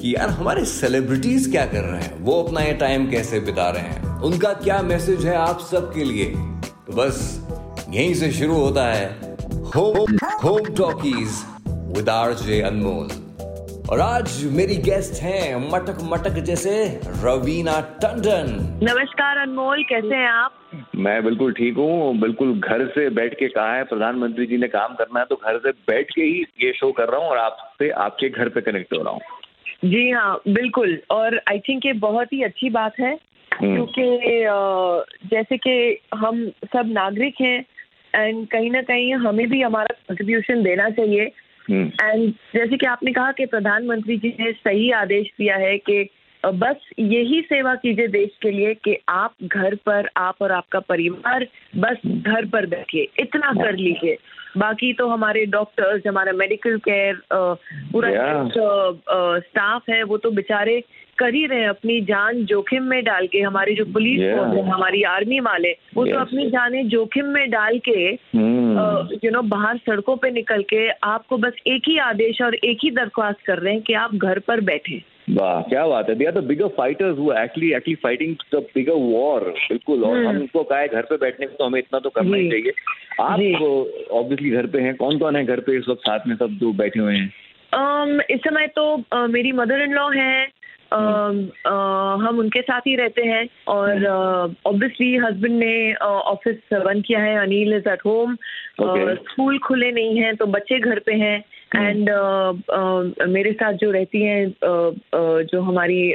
कि यार हमारे सेलिब्रिटीज क्या कर रहे हैं? वो अपना ये टाइम कैसे बिता रहे हैं? उनका क्या मैसेज है आप सबके लिए? तो बस यहीं से शुरू होता है home home talkies with RJ Anmol और आज मेरी गेस्ट हैं मटक मटक जैसे रवीना टंडन। नमस्कार अनमोल कैसे हैं आप? मैं बिल्कुल ठीक हूँ। बिल्कुल घर से बैठ के कहा है प्रधानमंत्री जी ने काम करना है तो घर से बैठ के ही ये शो कर रहा हूँ और आपसे आपके घर पे कनेक्ट हो रहा हूँ। जी हाँ बिल्कुल। और आई थिंक ये बहुत ही अच्छी बात है क्योंकि जैसे कि हम सब नागरिक हैं एंड कहीं ना कहीं हमें भी हमारा कंट्रीब्यूशन देना चाहिए। हम्म, एंड जैसे कि आपने कहा कि प्रधानमंत्री जी ने सही आदेश दिया है कि बस यही सेवा कीजिए देश के लिए कि आप घर पर आप और आपका परिवार बस घर पर बैठिए इतना कर लीजिए। बाकी तो हमारे डॉक्टर्स हमारा मेडिकल केयर पूरा. स्टाफ है वो तो बेचारे कर ही रहे अपनी जान जोखिम में डाल के हमारी जो पुलिस Yeah. फोर्स है हमारी आर्मी वाले वो yes. तो अपनी जानें जोखिम में डाल के यू नो बाहर सड़कों पे निकल के आपको बस एक ही आदेश और एक ही दरख्वास्त कर रहे हैं कि आप घर पर बैठे वाह क्या बात है। They the bigger fighters who actually actually fighting the bigger war बिल्कुल। और हम्म। हम उनको कहा है घर पे बैठने को तो हमें इतना तो करना ही चाहिए। आप। ऑब्वियसली घर पे हैं। कौन कौन है घर पे इस वक्त साथ में सब जो बैठे हुए हैं? um, इस समय तो uh, मेरी मदर इन लॉ है। um, uh, हम उनके साथ ही रहते हैं। और ऑब्वियसली हस्बैंड ने ऑफ़िस बंद किया है। Anil is at home school खुले नहीं हैं तो बच्चे घर पे हैं। एंड मेरे साथ जो रहती हैं uh, uh, जो हमारी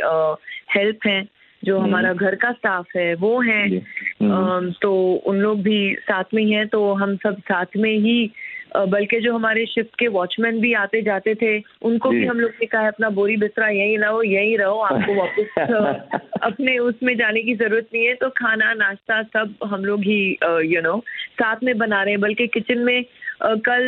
हेल्प हैं जो हमारा घर का स्टाफ है वो हैं। हम्म। अम, तो उन लोग भी साथ में ही हैं तो हम सब साथ में ही बल्कि जो हमारे शिफ्ट के वॉचमैन भी आते जाते थे उनको भी हम लोग ने कहा अपना बोरी बिस्तरा यहीं रहो यहीं रहो आपको वापस अपने उसमें जाने की ज़रूरत नहीं है। तो खाना नाश्ता सब हम लोग ही यू नो साथ में बना रहे हैं बल्कि किचन में कल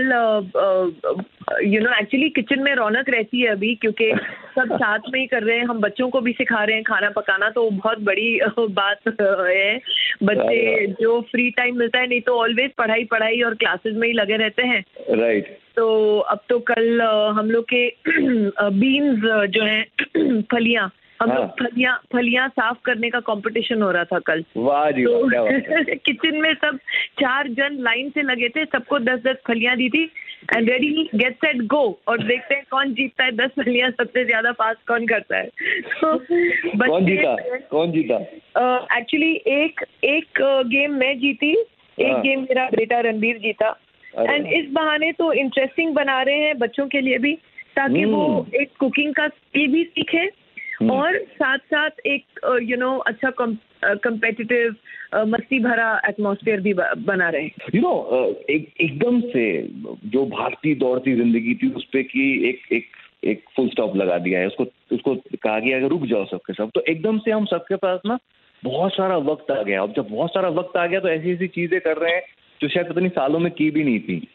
यू नो एक्चुअली किचन में रौनक रहती है अभी क्योंकि सब साथ में ही कर रहे हैं। हम बच्चों को भी सिखा रहे हैं खाना पकाना तो बहुत बड़ी बात है। बच्चे जो फ्री टाइम मिलता है नहीं तो ऑलवेज पढ़ाई पढ़ाई और क्लासेस में ही लगे रहते हैं। राइट तो अब तो कल हम लोग के बीन्स जो हैं फलियाँ हम लोग हाँ। फलियाँ फलियाँ साफ़ करने का कंपटीशन हो रहा था कल। वाह जी है। तो किचन में सब चार जन लाइन से लगे थे सबको दस दस फलियाँ दी थी। And ready get set go और देखते हैं कौन जीतता है दस फलियाँ सबसे ज़्यादा पास कौन करता है। तो कौन जीता? कौन जीता? एक्चुअली uh, एक एक गेम मैं जीती एक हाँ। गेम मेरा बेटा रणबीर जीता। एंड इस बहाने तो इंटरेस्टिंग बना रहे हैं बच्चों के लिए भी ताकि वो हम्म। एक कुकिंग का स्किल भी सीखे। और साथ साथ एक यू नो अच्छा कंपेटिटिव मस्ती भरा एटमॉस्फेयर भी बना रहे। यू नो एक एकदम से जो भागती दौड़ती ज़िंदगी थी उस पे की एक एक एक फुल स्टॉप लगा दिया है। उसको उसको कहा गया कि रुक जाओ सबके सब तो एकदम से हम सबके पास ना बहुत सारा वक्त आ गया अब जब बहुत सारा वक्त आ गया तो ऐसी ऐसी चीज़ें कर रहे हैं जो शायद पता नहीं सालों में की भी नहीं थी।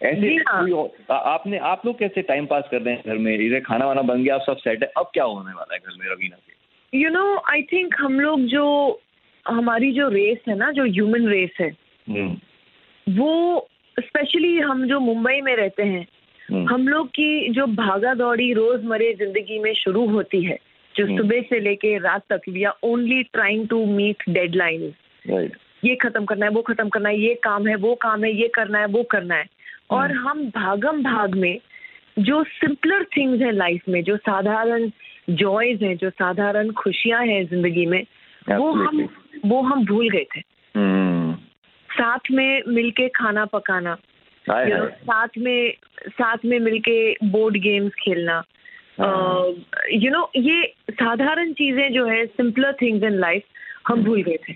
ऐसे हाँ। आपने आप लोग कैसे टाइम पास कर रहे हैं घर में? इधर खाना वाना बन गया अब सब सेट है। अब क्या होने वाला है घर में रवीना के यू नो आई थिंक हम लोग जो हमारी जो रेस है ना जो ह्यूमन रेस है हम्म, वो स्पेशली हम जो मुंबई में रहते हैं हम्म, हम लोग की जो भागा दौड़ी रोजमर्रे ज़िंदगी में शुरू होती है जो हम्म। सुबह से लेके रात तक we are only trying to meet deadline ये खत्म करना है वो खत्म करना है ये काम है वो काम है ये करना है वो करना है। और हम्म। हम भागम भाग में जो सिंपलर थिंग्स है लाइफ में जो साधारण जॉयज हैं जो साधारण खुशियाँ हैं ज़िंदगी में वो हम वो हम भूल गए थे। हम्म, साथ में मिलके खाना पकाना you know, साथ में साथ में मिलके बोर्ड गेम्स खेलना। यू नो ये साधारण चीज़ें जो है सिंपलर थिंग्स इन लाइफ हम भूल गए थे।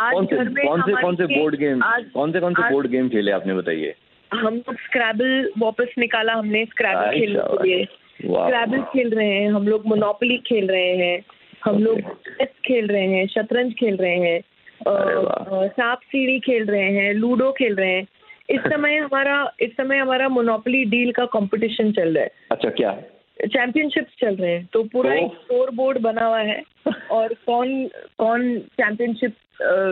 आज कौन से कौन से बोर्ड गेम आज कौन से कौन से बोर्ड गेम खेले आपने बताइए। हम लोग स्क्रैबल वापस निकाला हमने स्क्रैबल आई खेलने के लिए। स्क्रैबल खेल रहे हैं हम लोग मोनोपोली खेल रहे हैं हम लोग चेस खेल रहे हैं शतरंज खेल रहे हैं सांप सीढ़ी खेल रहे हैं लूडो खेल रहे हैं। इस समय हमारा इस समय हमारा मोनोपोली डील का कंपटीशन चल रहा है। अच्छा क्या? चैंपियनशिप्स चल रहे हैं तो पूरा तो? एक स्कोर बोर्ड बना हुआ है और कौन कौन चैंपियनशिप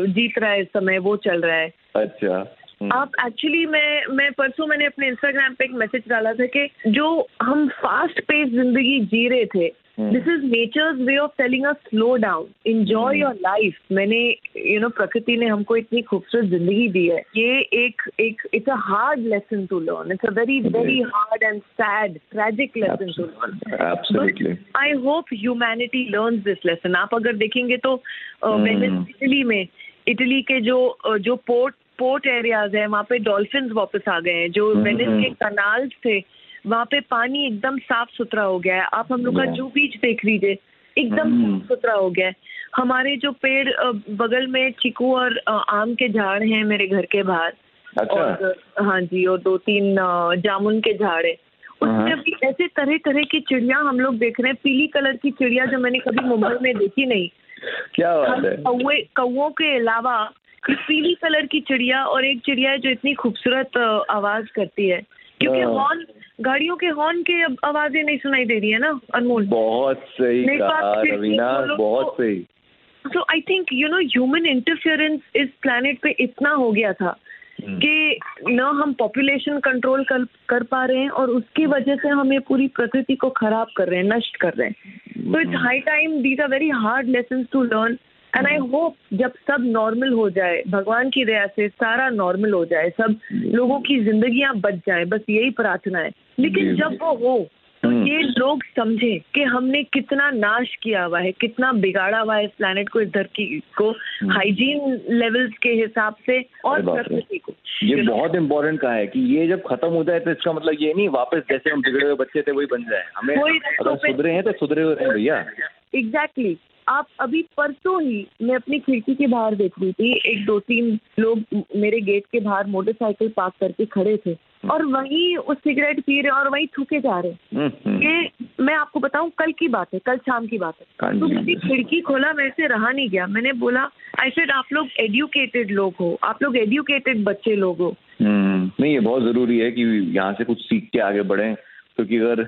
जीत रहा है इस समय वो चल रहा है। अच्छा। आप एक्चुअली मैं मैं परसों मैंने अपने इंस्टाग्राम पे एक मैसेज डाला था कि जो हम फास्ट पेस ज़िंदगी जी रहे थे हम्म। This is nature's way of telling us slow down enjoy your life मैंने यू you नो know, प्रकृति ने हमको इतनी खूबसूरत ज़िंदगी दी है। ये एक एक it's a hard lesson to learn it's a very very hard and sad tragic lesson to learn I hope humanity learn this lesson आप अगर देखेंगे तो हम्म। वेनिस इटली में इटली के जो जो पोर्ट पोर्ट एरियाज़ है वहाँ पे डॉल्फिन वापस आ गए हैं जो हम्म, वेनिस हम्म। के कनाल्स थे वहाँ पे पानी एकदम साफ़ सुथरा हो गया है। आप हम लोग का जू बीच देख लीजिए एकदम हम्म। साफ़ सुथरा हो गया है। हमारे जो पेड़ बगल में चीकू और आम के झाड़ हैं मेरे घर के बाहर। अच्छा। और हाँ जी और दो तीन जामुन के झाड़ है। उसमें हाँ। भी ऐसे तरह तरह की चिड़िया हम लोग देख रहे हैं पीली कलर की चिड़िया जो मैंने कभी मुंबई में देखी नहीं। क्या बात है। कौवे कौओं के अलावा पीली कलर की चिड़िया और एक चिड़िया है जो इतनी खूबसूरत आवाज़ करती है। क्योंकि हाँ। हॉर्न गाड़ियों के हॉर्न के अब आवाज़ें नहीं सुनाई दे रही है ना अनमोल। बहुत सही रवीना तो- बहुत सही। So I think you know human interference इस प्लानट पे इतना हो गया था हम्म। कि न हम पॉपुलेशन कंट्रोल कर कर पा रहे हैं और उसकी वजह से हम ये पूरी प्रकृति को खराब कर रहे हैं नष्ट कर रहे हैं। तो it's high time these are very hard lesson to learn and I hope जब सब नॉर्मल हो जाए भगवान की दया से सारा नॉर्मल हो जाए सब लोगों की जिंदगियाँ बच जाए बस यही प्रार्थना है। लेकिन जब वो हो तो हम्म। ये लोग समझे कि हमने कितना नाश किया हुआ है कितना बिगाड़ा हुआ है इस प्लेनेट को इस धरती को हाइजीन लेवल्स के हिसाब से और। प्रकृति को। ये बहुत इम्पोर्टेंट कहा है कि ये जब खत्म हो जाए तो इसका मतलब ये नहीं वापस जैसे हम बिगड़े हुए बच्चे थे वही बन जाए। हमें अगर सुधरे हैं तो सुधरे हुए हैं भैया। एग्जैक्टली आप अभी परसों ही मैं अपनी खिड़की के बाहर देख रही थी एक दो तीन लोग मेरे गेट के बाहर मोटरसाइकिल पार्क करके खड़े थे और वहीं वो सिगरेट पी रहे और वहीं थूके जा रहे हम्म, हम्म। ये मैं आपको बताऊँ कल की बात है कल शाम की बात हाँ। है तो जी। मैंने खिड़की खोला मेरे से रहा नहीं गया। मैंने बोला आई सेड आप लोग एडुकेटेड लोग हो आप लोग एडुकेटेड बच्चे लोग हो। हम्म, नहीं ये बहुत ज़रूरी है कि यहाँ से कुछ सीख के आगे बढ़े। क्योंकि अगर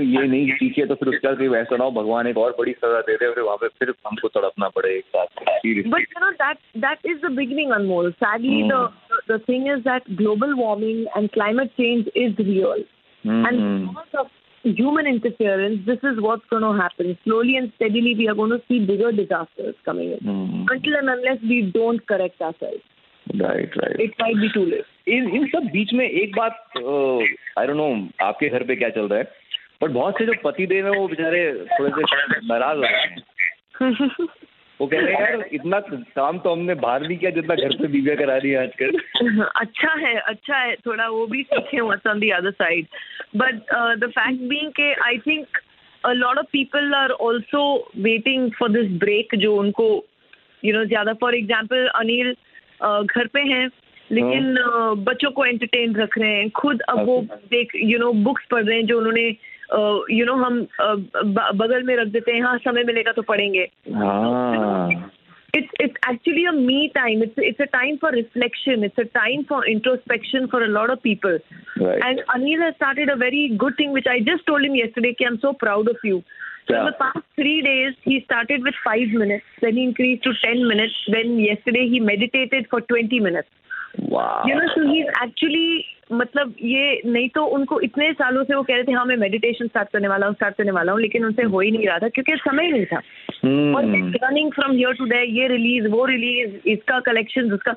ये नहीं सीखे तो फिर उसका कोई वैसा ना हो भगवान एक और बड़ी सजा दे दे फिर वहाँ पे फिर हमको तड़पना पड़े एक साथ Seriously. But you know that that is the beginning, Anmol. Sadly, Hmm. the the thing is that global warming and climate change is real, hmm, and hmm, because of human interference, this is what's going to happen. Slowly and steadily, we are going to see bigger disasters coming in. Hmm, Until and unless we don't correct ourselves, right right it might be too late. इन इन सब बीच में एक बात I don't know आपके घर पे क्या चल रहा है बट बहुत से जो पति देव है वो बेचारे थोड़े से नाराज़ हो रहे हैं। वो कह रहे हैं यार इतना काम तो हमने बाहर नहीं किया जितना घर पे बीविया करा रही है आजकल। अच्छा है अच्छा है थोड़ा वो भी सीखे what's on the other side but the fact being के I think a lot of people are also waiting for this break जो उनको यू नो ज़्यादा फॉर एग्जांपल अनिल घर पे हैं लेकिन uh, बच्चों को एंटरटेन रख रहे हैं खुद अब वो देख यू नो बुक्स पढ़ रहे हैं जो उन्होंने यू नो हम uh, ब- बगल में रख देते हैं हाँ समय मिलेगा तो पढ़ेंगे हाँ it's it's actually a me time. It's it's a time for reflection. It's a time for introspection for a lot of people. Right. And Anil has started a very good thing, which I just told him yesterday. Ki I'm so proud of you. So in Yeah. the past three days, he started with five minutes, then he increased to ten minutes. Then yesterday he meditated for twenty minutes. वाह no so he is actually मतलब ये नहीं तो उनको इतने सालों से वो कह रहे थे हाँ मैं मेडिटेशन स्टार्ट करने वाला हूँ स्टार्ट करने वाला हूँ लेकिन उनसे हो ही नहीं रहा था क्योंकि समय नहीं था। और हम्म, running from here to day ये रिलीज़ वो रिलीज़ इसका कलेक्शन उसका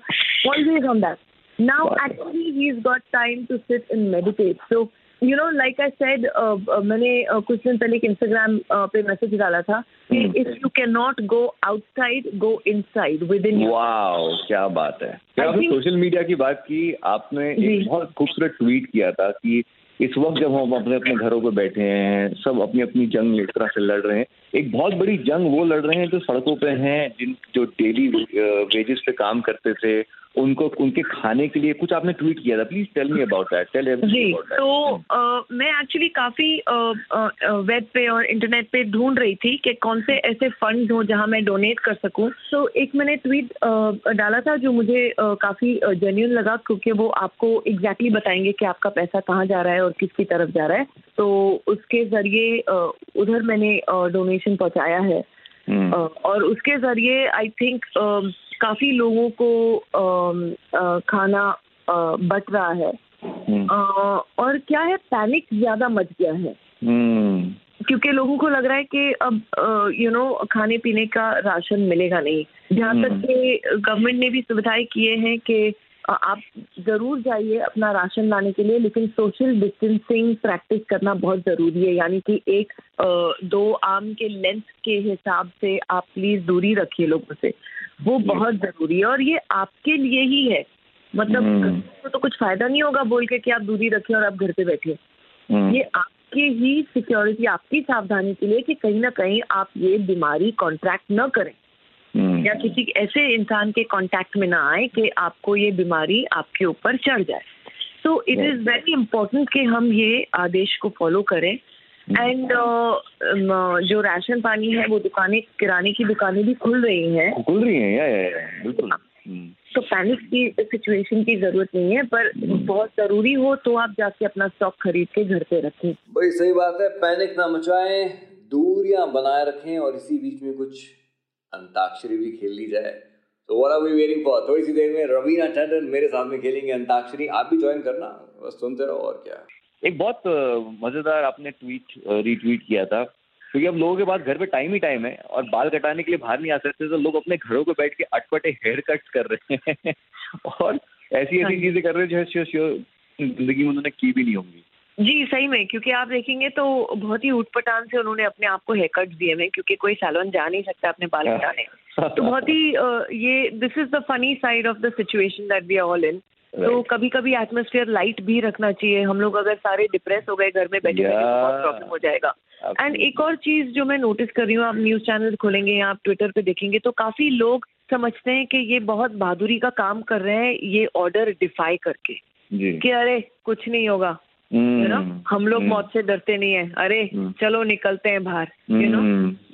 always on that now actually he is got time to sit and meditate so you know like I said मैंने uh, कुछ दिन पहले एक इंस्टाग्राम पे मैसेज डाला था कि. If you can not go outside go inside within wow क्या बात है आपने सोशल मीडिया की बात की आपने एक बहुत खूबसूरत ट्वीट किया था कि इस वक्त जब हम अपने अपने घरों पर बैठे हैं सब अपनी अपनी जंग एक तरह से लड़ रहे हैं एक बहुत बड़ी जंग वो लड़ रहे हैं जो सड़कों पे हैं जिन जो डेली वेजेस पे काम करते थे उनको उनके खाने के लिए कुछ आपने ट्वीट किया था? Please tell me about that tell जी तो अ, मैं एक्चुअली काफ़ी वेब पे और इंटरनेट पे ढूंढ रही थी कि कौन से ऐसे फंड हो जहाँ मैं डोनेट कर सकूँ। तो एक मैंने ट्वीट डाला था जो मुझे अ, काफ़ी जेन्यून लगा क्योंकि वो आपको एग्जैक्टली exactly बताएँगे कि आपका पैसा कहाँ जा रहा है और किसकी तरफ़ जा रहा है। तो उसके ज़रिए अ, उधर मैंने डोनेशन पहुँचाया है। हम्म, और उसके ज़रिए आई थिंक काफ़ी लोगों को खाना बट रहा है। हम्म, और क्या है पैनिक ज़्यादा मच गया है। हम्म, क्योंकि लोगों को लग रहा है कि अब यू नो खाने पीने का राशन मिलेगा नहीं। जहाँ तक। कि गवर्नमेंट ने भी सुविधाएँ किए हैं कि आप ज़रूर जाइए अपना राशन लाने के लिए लेकिन सोशल डिस्टेंसिंग प्रैक्टिस करना बहुत ज़रूरी है। यानी कि एक दो आर्म के लेंथ के हिसाब से आप प्लीज़ दूरी रखिए लोगों से। वो बहुत ज़रूरी है और ये आपके लिए ही है। मतलब। तो, तो कुछ फ़ायदा नहीं होगा बोल के कि आप दूरी रखिए और आप घर पे बैठिए। हम्म, ये आपके ही सिक्योरिटी आपकी सावधानी के लिए कि कहीं ना कहीं आप ये बीमारी कॉन्ट्रैक्ट न करें। या किसी ऐसे इंसान के कांटेक्ट में ना आए कि आपको ये बीमारी आपके ऊपर चढ़ जाए। तो इट इज़ वेरी इंपॉर्टेंट कि हम ये आदेश को फॉलो करें। एंड uh, जो राशन पानी है वो दुकानें किराने की दुकानें भी खुल रही हैं। खुल रही हैं या, या, या, बिल्कुल। हम्म, तो पैनिक की सिचुएशन की ज़रूरत नहीं है पर बहुत ज़रूरी हो तो आप जाके अपना स्टॉक खरीद के घर पे रखें। भाई सही बात है पैनिक ना मचाएँ दूरियाँ बनाए रखें और इसी बीच में कुछ अंताक्षरी भी खेल ली जाए। तो what are we waiting for थोड़ी सी देर में रवीना टंडन मेरे साथ में खेलेंगे अंताक्षरी। आप भी ज्वाइन करना बस सुनते रहो और क्या। एक बहुत मज़ेदार आपने ट्वीट रीट्वीट किया था। क्योंकि अब लोगों के पास घर पे टाइम ही टाइम है और बाल कटाने के लिए बाहर नहीं आ सकते तो लोग अपने घरों पे बैठ के अटपटे हेयर कट कर रहे हैं। और ऐसी हाँ। ऐसी चीज़ें कर रहे हैं जो जो ज़िंदगी में उन्होंने की भी नहीं होंगी। जी सही में क्योंकि आप देखेंगे तो बहुत ही उठपटांग से उन्होंने अपने आप को हेयर कट दिए हैं क्योंकि कोई सैलून जा नहीं सकता अपने बाल कटाने। तो बहुत ही ये this is the funny side of the situation that we are all in तो कभी कभी एटमोस्फेयर लाइट भी रखना चाहिए। हम लोग अगर सारे डिप्रेस हो गए घर में बैठे बैठे तो बहुत प्रॉब्लम हो जाएगा। एंड एक और चीज़ जो मैं नोटिस कर रही हूँ आप न्यूज़ चैनल खोलेंगे या आप ट्विटर पे देखेंगे तो काफ़ी लोग समझते हैं कि ये बहुत बहादुरी का काम कर रहे हैं ये ऑर्डर डिफाई करके जी। कि अरे कुछ नहीं होगा। यू नो हम्म, हम लोग हम्म, मौत से डरते नहीं है। अरे हम्म। चलो निकलते हैं बाहर यू नो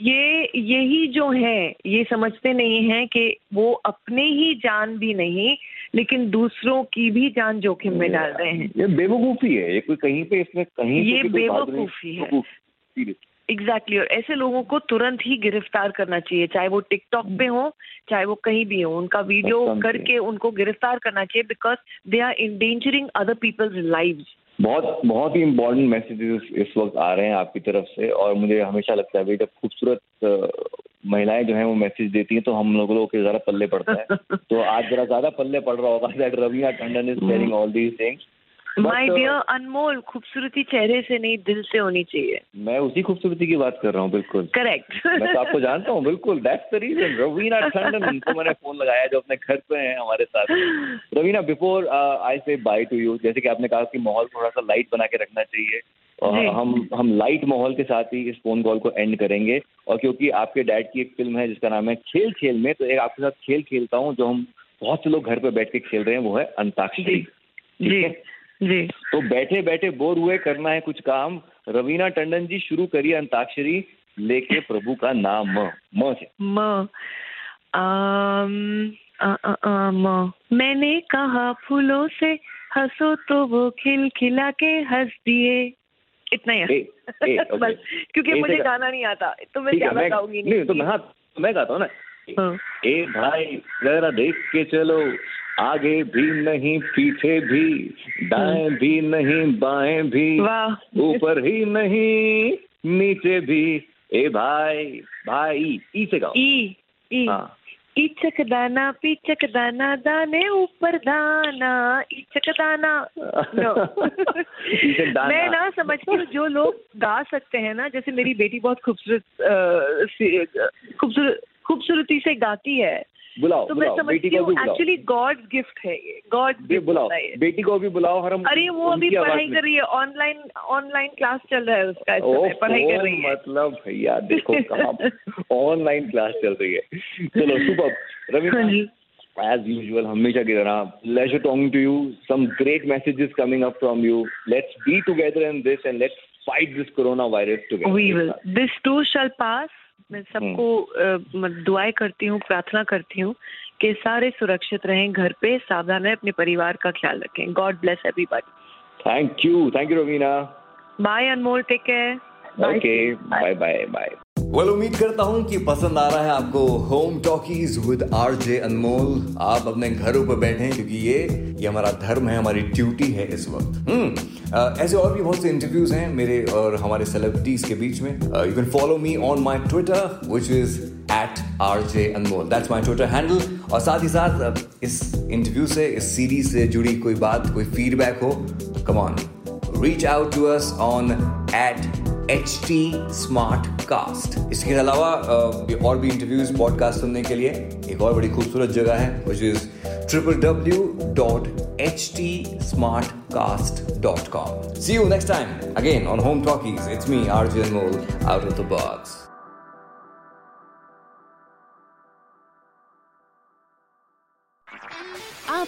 ये यही जो है ये समझते नहीं है कि वो अपने ही जान भी नहीं लेकिन दूसरों की भी जान जोखिम में डाल रहे हैं। ये बेवकूफ़ी है। ये कोई कहीं पे इसमें कहीं ये बेवकूफ़ी है। Exactly exactly. और ऐसे लोगों को तुरंत ही गिरफ़्तार करना चाहिए चाहे वो टिकटॉक पे हो चाहे वो कहीं भी हो उनका वीडियो करके उनको गिरफ़्तार करना चाहिए because they are endangering other people's lives बहुत बहुत ही इम्पोर्टेंट मैसेजेस इस वक्त आ रहे हैं आपकी तरफ़ से और मुझे हमेशा लगता है भाई जब खूबसूरत महिलाएँ जो हैं वो मैसेज देती हैं तो हम लोगों के जरा पल्ले पड़ता है। तो आज जरा ज़्यादा पल्ले पड़ रहा होगा that Raveena Tandon is sharing all these things my dear Anmol खूबसूरती चेहरे से नहीं दिल से होनी चाहिए मैं उसी खूबसूरती की बात कर रहा हूँ बिल्कुल। करेक्ट मैं तो आपको जानता हूँ बिल्कुल that's the reason Raveena Tandon उनको मैंने फ़ोन लगाया जो अपने घर पे हैं हमारे साथ। रवीना बिफोर आई से बाय टू यू जैसे कि आपने कहा कि माहौल थोड़ा सा लाइट बना के रखना चाहिए और हम हम लाइट माहौल के साथ ही इस फ़ोन कॉल को एंड करेंगे और क्योंकि आपके डैड की एक फ़िल्म है जिसका नाम है खेल खेल में तो एक आपके साथ खेल खेलता हूँ जो हम बहुत से लोग घर पे बैठ के खेल रहे हैं वो है अंताक्षरी। ठीक है? जी। तो बैठे बैठे बोर हुए करना है कुछ काम। रवीना टंडन जी शुरू करिए अंताक्षरी। लेके प्रभु का नाम। म। म से। म। म। मैंने कहा फूलों से हंसो तो वो खिल खिला के हंस दिए। इतना ही। ए, ए, okay. बस, क्योंकि ए मुझे गाना नहीं आता तो मैं ज़्यादा गाऊँगी नहीं। तो मैं हाँ मैं गाता हूँ ना। हाँ। ए भाई जरा देख के चलो। आगे भी नहीं पीछे भी दाएँ भी नहीं बाएँ भी ऊपर ही नहीं नीचे भी। ए भाई भाई ई से गाओ। ई ई। हाँ। इचक दाना पीचक दाना दाने ऊपर दाना इचक दाना। नो मैं ना समझती हूँ जो लोग गा सकते हैं ना जैसे मेरी बेटी बहुत खूबसूरत खूबसूरत खूबसूरती से गाती है बुलाओ तो मैं बेटी को भी बुलाओ। एक्चुअली गॉड गिफ्ट है ये गॉड गिफ्ट बुलाओ है। बेटी को भी बुलाओ और हम अरे वो अभी पढ़ाई कर रही है ऑनलाइन ऑनलाइन क्लास चल रहा है उसका इस समय पढ़ाई कर रही है। मतलब भैया देखो कहाँ ऑनलाइन क्लास चल रही है। चलो सुपर हाँ रवि जी एज यूजुअल हमेशा की तरह laser talking to you some great messages coming up from you let's be together in this and let's fight this corona virus will this too shall pass मैं सबको अ, दुआएँ करती हूँ प्रार्थना करती हूँ कि सारे सुरक्षित रहें घर पे सावधान रहें अपने परिवार का ख्याल रखें। God bless everybody thank you thank you Raveena bye Anmol. Take care okay bye bye bye well उम्मीद करता हूँ कि पसंद आ रहा है आपको home talkies with RJ Anmol आप अपने घरों पर बैठे, क्योंकि ये ये हमारा धर्म है, हमारी ड्यूटी है इस वक्त। हम्म ऐसे और भी बहुत से इंटरव्यूज़ हैं मेरे और हमारे सेलिब्रिटीज के बीच में। You can follow me on my Twitter which is at R J Anmol that's my Twitter handle और साथ ही साथ इस इंटरव्यू से, इस सीरीज़ से जुड़ी कोई बात, कोई फीडबैक हो come on to out on us on T smart cast इसके अलावा और भी इंटरव्यूज़ पॉडकास्ट सुनने के लिए एक और बड़ी खूबसूरत जगह है which is triple W dot H T smart cast dot com see you next time again on home talkies it's me R Anmol out of the box